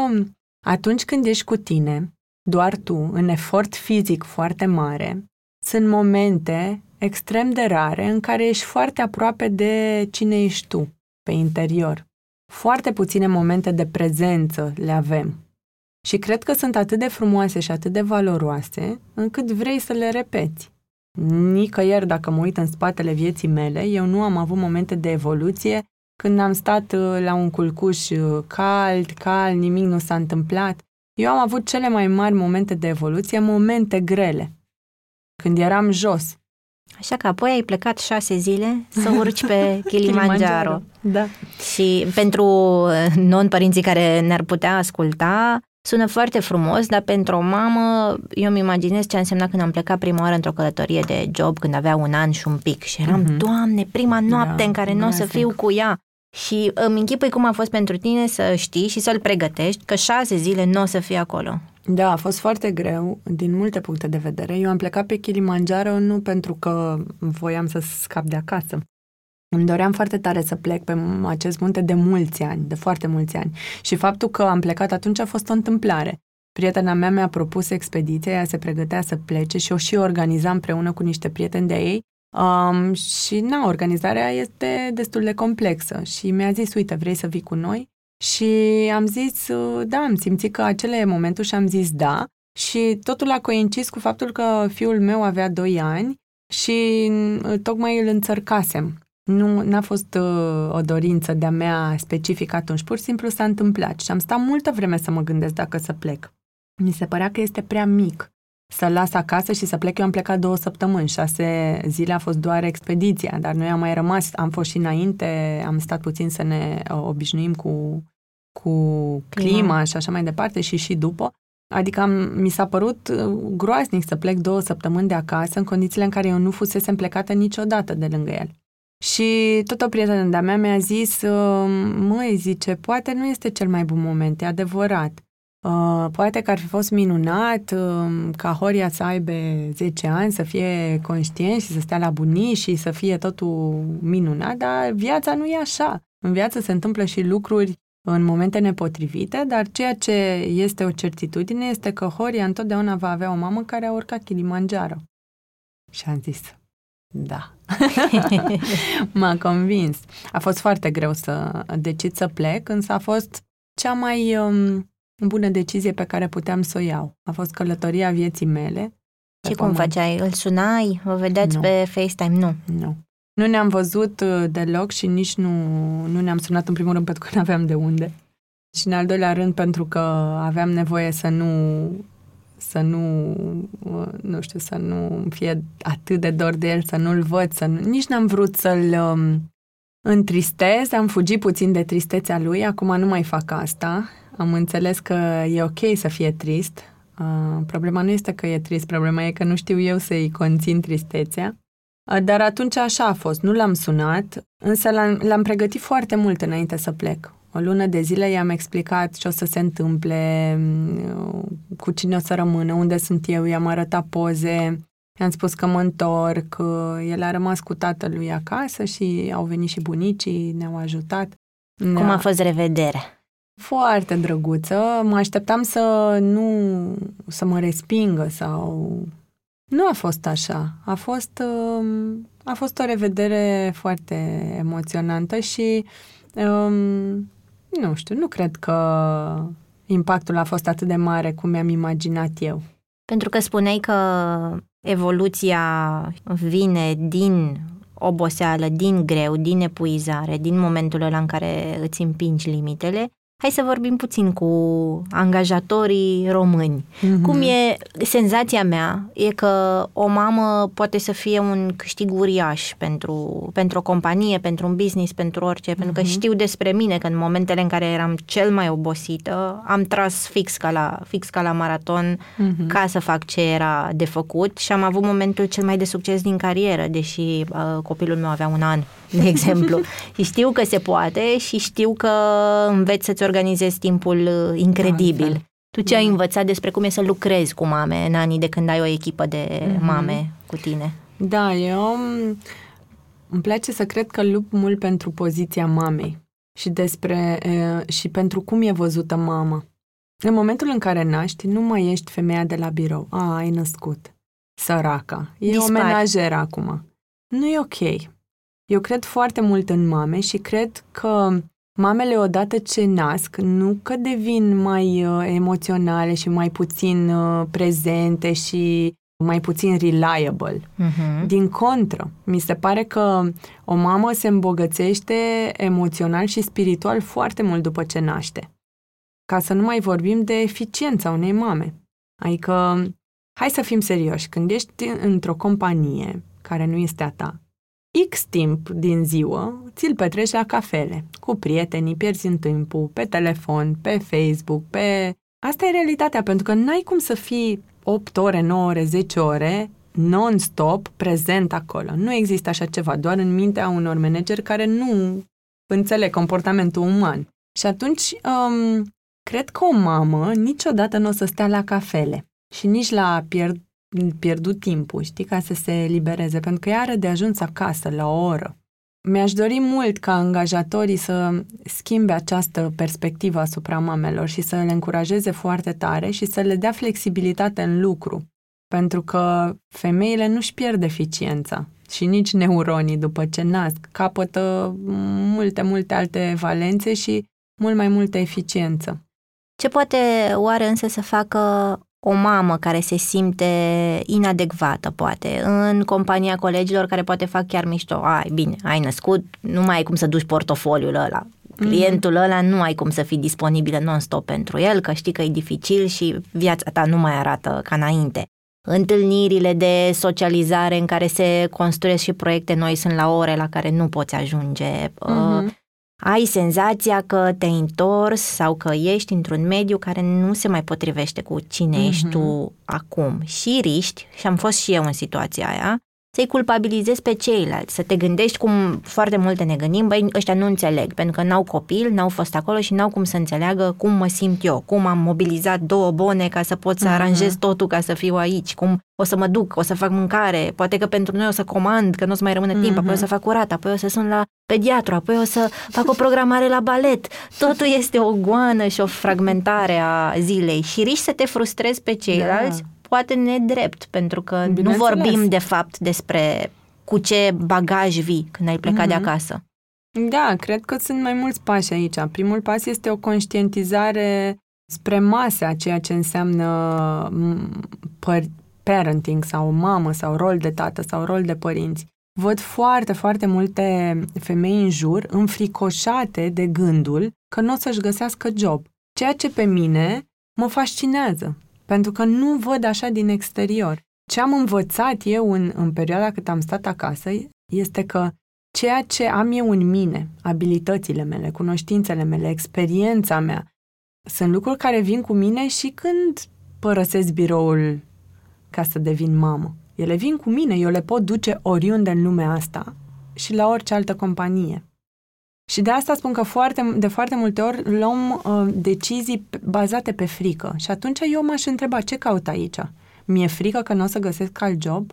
atunci când ești cu tine, doar tu, în efort fizic foarte mare, sunt momente extrem de rare în care ești foarte aproape de cine ești tu, pe interior. Foarte puține momente de prezență le avem. Și cred că sunt atât de frumoase și atât de valoroase, încât vrei să le repeți. Nicăieri, dacă mă uit în spatele vieții mele, eu nu am avut momente de evoluție când am stat uh, la un culcuș uh, cald, cald, nimic nu s-a întâmplat. Eu am avut cele mai mari momente de evoluție, momente grele, când eram jos. Așa că apoi ai plecat șase zile să urci pe *laughs* Kilimanjaro. da. Și pentru non-părinții care ne-ar putea asculta, sună foarte frumos, dar pentru o mamă, eu îmi imaginez ce a însemnat când am plecat prima oară într-o călătorie de job când avea un an și un pic și eram, mm-hmm. Doamne, prima noapte da, în care nu o să fiu cu ea. Și îmi închipui cum a fost pentru tine să știi și să-l pregătești, că șase zile nu o să fii acolo. Da, a fost foarte greu din multe puncte de vedere. Eu am plecat pe Kilimanjaro nu pentru că voiam să scap de acasă. Îmi doream foarte tare să plec pe acest munte de mulți ani, de foarte mulți ani. Și faptul că am plecat atunci a fost o întâmplare. Prietena mea mi-a propus expediția, ea se pregătea să plece și o și organiza împreună cu niște prieteni de ei Um, și, na, organizarea este destul de complexă și mi-a zis, uite, vrei să vii cu noi? Și am zis, uh, da, am simțit că acela e momentul și am zis da. Și totul a coincis cu faptul că fiul meu avea 2 ani și uh, tocmai îl înțărcasem. Nu n-a fost uh, o dorință de-a mea specifică atunci, pur și simplu s-a întâmplat și am stat multă vreme să mă gândesc dacă să plec. Mi se părea că este prea mic să-l las acasă și să plec. Eu am plecat două săptămâni, șase zile a fost doar expediția, dar noi am mai rămas, am fost și înainte, am stat puțin să ne uh, obișnuim cu, cu clima și așa mai departe și și după. Adică am, mi s-a părut uh, groaznic să plec două săptămâni de acasă în condițiile în care eu nu fusesem plecată niciodată de lângă el. Și tot o prietenă de-a mea mi-a zis, uh, măi, zice, poate nu este cel mai bun moment, e adevărat. Uh, poate că ar fi fost minunat uh, ca Horia să aibă 10 ani, să fie conștient și să stea la bunici și să fie totul minunat, dar viața nu e așa. În viață se întâmplă și lucruri în momente nepotrivite, dar ceea ce este o certitudine este că Horia întotdeauna va avea o mamă care a urcat Kilimanjaro. Și am zis, da. *laughs* M-a convins. A fost foarte greu să decid să plec, însă a fost cea mai um, bună decizie pe care puteam să o iau. A fost călătoria vieții mele. Ce cum făceai? Îl sunai? Vă vedeați nu. pe FaceTime? Nu. Nu. Nu ne-am văzut uh, deloc și nici nu, nu ne-am sunat în primul rând pentru că *laughs* nu aveam de unde. Și în al doilea rând pentru că aveam nevoie să nu să nu, uh, nu știu, să nu fie atât de dor de el, să nu-l văd, să nu, nici n-am vrut să-l um, întristez, am fugit puțin de tristețea lui, acum nu mai fac asta, am înțeles că e ok să fie trist. Uh, problema nu este că e trist, problema e că nu știu eu să-i conțin tristețea. Dar atunci așa a fost, nu l-am sunat, însă l-am, l-am pregătit foarte mult înainte să plec. O lună de zile i-am explicat ce o să se întâmple, mm, cu cine o să rămână, unde sunt eu, i-am arătat poze, i-am spus că mă întorc, el a rămas cu tatălui acasă și au venit și bunicii, ne-au ajutat. Cum a fost revederea? Foarte drăguță. Mă așteptam să nu să mă respingă sau nu a fost așa. A fost, um, a fost o revedere foarte emoționantă și um, nu știu, nu cred că impactul a fost atât de mare cum mi-am imaginat eu. Pentru că spuneai că evoluția vine din oboseală, din greu, din epuizare, din momentul ăla în care îți împingi limitele Hai să vorbim puțin cu angajatorii români. Mm-hmm. Cum e senzația mea e că o mamă poate să fie un câștig uriaș pentru, pentru o companie, pentru un business, pentru orice, mm-hmm. pentru că mhm. știu despre mine că în momentele în care eram cel mai obosită, am tras fix ca la, fix ca la maraton mm-hmm. ca să fac ce era de făcut și am avut momentul cel mai de succes din carieră, deși uh, copilul meu avea un an, de exemplu. și știu că se poate și știu că înveți să-ți organizezi timpul uh, incredibil. Da, tu ce ai da. învățat despre cum e să lucrezi cu mame în anii de când ai o echipă de mm-hmm. mame cu tine? Da, eu îmi place să cred că lupt mult pentru poziția mamei și despre și pentru cum e văzută mama. În momentul în care naști, nu mai ești femeia de la birou. A, ai născut. Săraca. E Dispar. o menajeră acum. Nu e ok. Eu cred foarte mult în mame și cred că Mamele, odată ce nasc, nu că devin mai uh, emoționale și mai puțin uh, prezente și mai puțin reliable. Uh-huh. Din contră, mi se pare că o mamă se îmbogățește emoțional și spiritual foarte mult după ce naște. Ca să nu mai vorbim de eficiența unei mame. Adică, hai să fim serioși, când ești într-o companie care nu este a ta, X timp din ziua ți-l petreci la cafele, cu prietenii, pierzi în timpul, pe telefon, pe Facebook, pe... Asta e realitatea, pentru că n-ai cum să fii 8 ore, 9 ore, 10 ore non-stop prezent acolo. Nu există așa ceva, doar în mintea unor manageri care nu înțeleg comportamentul uman. Și atunci, um, cred că o mamă niciodată nu o să stea la cafele și nici la pierd pierdut timpul, știi, ca să se libereze, pentru că ea are de ajuns acasă la o oră. Mi-aș dori mult ca angajatorii să schimbe această perspectivă asupra mamelor și să le încurajeze foarte tare și să le dea flexibilitate în lucru. Pentru că femeile nu-și pierd eficiența și nici neuronii după ce nasc. Capătă multe, multe alte valențe și mult mai multă eficiență. Ce poate oare însă să facă o mamă care se simte inadecvată, poate, în compania colegilor care poate fac chiar mișto. Ai, bine, ai născut, nu mai ai cum să duci portofoliul ăla. Clientul mm-hmm. ăla nu ai cum să fii disponibilă non-stop pentru el, că știi că e dificil și viața ta nu mai arată ca înainte. Întâlnirile de socializare în care se construiesc și proiecte noi sunt la ore la care nu poți ajunge. Mm-hmm ai senzația că te-ai întors sau că ești într-un mediu care nu se mai potrivește cu cine mm-hmm. ești tu acum și riști, și am fost și eu în situația aia, să-i culpabilizezi pe ceilalți, să te gândești cum foarte multe ne gândim, băi, ăștia nu înțeleg, pentru că n-au copil, n-au fost acolo și n-au cum să înțeleagă cum mă simt eu, cum am mobilizat două bone ca să pot să uh-huh. aranjez totul ca să fiu aici, cum o să mă duc, o să fac mâncare, poate că pentru noi o să comand, că nu o să mai rămână timp, uh-huh. apoi o să fac curat, apoi o să sun la pediatru, apoi o să fac o programare la balet. Totul este o goană și o fragmentare a zilei și riști să te frustrezi pe ceilalți da poate nedrept, pentru că nu vorbim de fapt despre cu ce bagaj vii când ai plecat mm-hmm. de mhm. acasă. Da, cred că sunt mai mulți pași aici. Primul pas este o conștientizare spre masă a ceea ce înseamnă parenting sau mamă sau rol de tată sau rol de părinți. Văd foarte, foarte multe femei în jur înfricoșate de gândul că nu o să-și găsească job. Ceea ce pe mine mă fascinează pentru că nu văd așa din exterior. Ce am învățat eu în, în perioada cât am stat acasă este că ceea ce am eu în mine, abilitățile mele, cunoștințele mele, experiența mea, sunt lucruri care vin cu mine și când părăsesc biroul ca să devin mamă. Ele vin cu mine, eu le pot duce oriunde în lumea asta și la orice altă companie. Și de asta spun că foarte, de foarte multe ori luăm uh, decizii bazate pe frică. Și atunci eu m-aș întreba ce caut aici. Mi-e frică că nu o să găsesc alt job?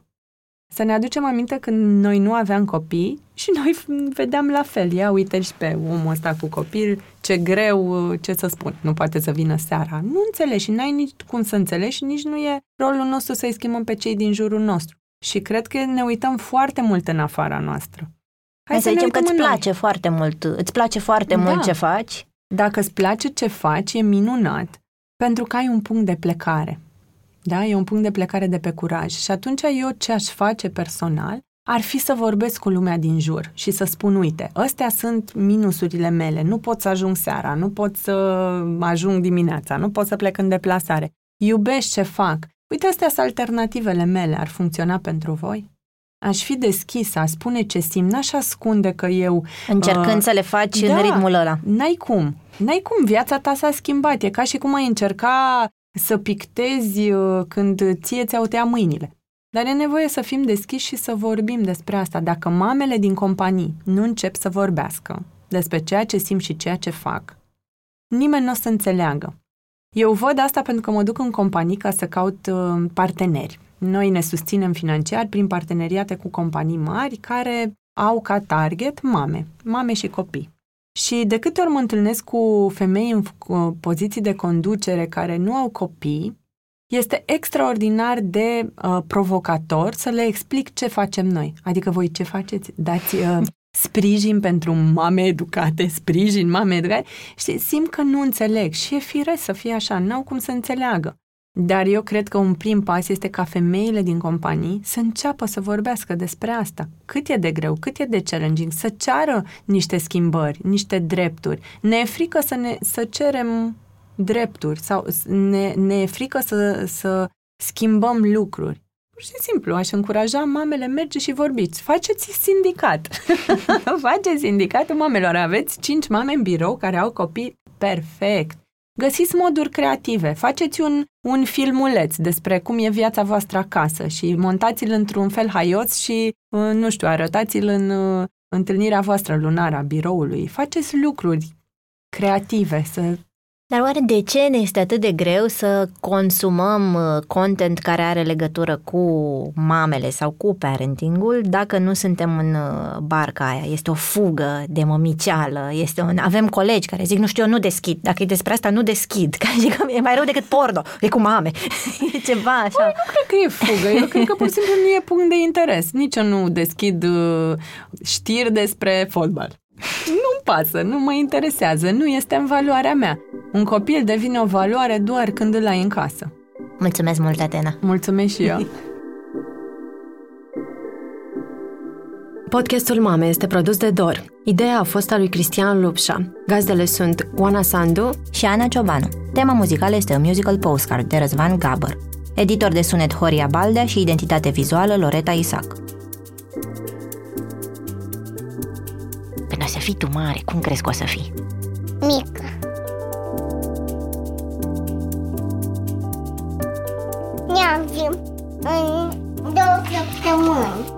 Să ne aducem aminte când noi nu aveam copii și noi *laughs* vedeam la fel. Ia uite și pe omul ăsta cu copil, ce greu, ce să spun, nu poate să vină seara. Nu înțelegi și n-ai nici cum să înțelegi și nici nu e rolul nostru să-i schimbăm pe cei din jurul nostru. Și cred că ne uităm foarte mult în afara noastră. Hai să, să zicem că îți place noi. foarte mult, îți place foarte da. mult ce faci. Dacă îți place ce faci, e minunat, pentru că ai un punct de plecare. Da? E un punct de plecare de pe curaj. Și atunci eu ce aș face personal ar fi să vorbesc cu lumea din jur și să spun, uite, astea sunt minusurile mele, nu pot să ajung seara, nu pot să ajung dimineața, nu pot să plec în deplasare. Iubești ce fac. Uite, astea sunt alternativele mele, ar funcționa pentru voi? Aș fi deschisă, aș spune ce simt, n-aș ascunde că eu... Încercând uh, să le faci da, în ritmul ăla. N-ai cum. N-ai cum, viața ta s-a schimbat. E ca și cum ai încerca să pictezi uh, când ție ți-au tăiat mâinile. Dar e nevoie să fim deschiși și să vorbim despre asta. Dacă mamele din companii nu încep să vorbească despre ceea ce simt și ceea ce fac, nimeni nu o să înțeleagă. Eu văd asta pentru că mă duc în companii ca să caut uh, parteneri. Noi ne susținem financiar prin parteneriate cu companii mari care au ca target mame, mame și copii. Și de câte ori mă întâlnesc cu femei în poziții de conducere care nu au copii, este extraordinar de uh, provocator să le explic ce facem noi. Adică voi ce faceți? Dați uh, sprijin pentru mame educate, sprijin mame educate și simt că nu înțeleg și e firesc să fie așa, n-au cum să înțeleagă. Dar eu cred că un prim pas este ca femeile din companii să înceapă să vorbească despre asta. Cât e de greu, cât e de challenging, să ceară niște schimbări, niște drepturi. Ne e frică să, ne, să cerem drepturi sau ne, ne e frică să, să schimbăm lucruri. Pur și simplu, aș încuraja mamele, merge și vorbiți. Faceți sindicat. *laughs* Faceți sindicatul mamelor. Aveți cinci mame în birou care au copii perfect. Găsiți moduri creative, faceți un, un filmuleț despre cum e viața voastră acasă și montați-l într-un fel haios și, uh, nu știu, arătați-l în uh, întâlnirea voastră lunară a biroului. Faceți lucruri creative, să dar oare de ce ne este atât de greu să consumăm uh, content care are legătură cu mamele sau cu parentingul dacă nu suntem în uh, barca aia? Este o fugă de mămiceală, este un... avem colegi care zic, nu știu, eu nu deschid, dacă e despre asta, nu deschid, *laughs* că zic, e mai rău decât porno, e cu mame, *laughs* e ceva așa. Băi, nu cred că e fugă, eu cred că pur și simplu nu e punct de interes. Nici eu nu deschid uh, știri despre fotbal. Nu-mi pasă, nu mă interesează, nu este în valoarea mea. Un copil devine o valoare doar când îl ai în casă. Mulțumesc mult, Atena! Mulțumesc și eu! *laughs* Podcastul Mame este produs de Dor. Ideea a fost a lui Cristian Lupșa. Gazdele sunt Oana Sandu și Ana Ciobanu. Tema muzicală este un musical postcard de Răzvan Gabăr. Editor de sunet Horia Baldea și identitate vizuală Loreta Isac. Fii tu mare, cum crezi că o să fii? Mică. Ne-am în două săptămâni.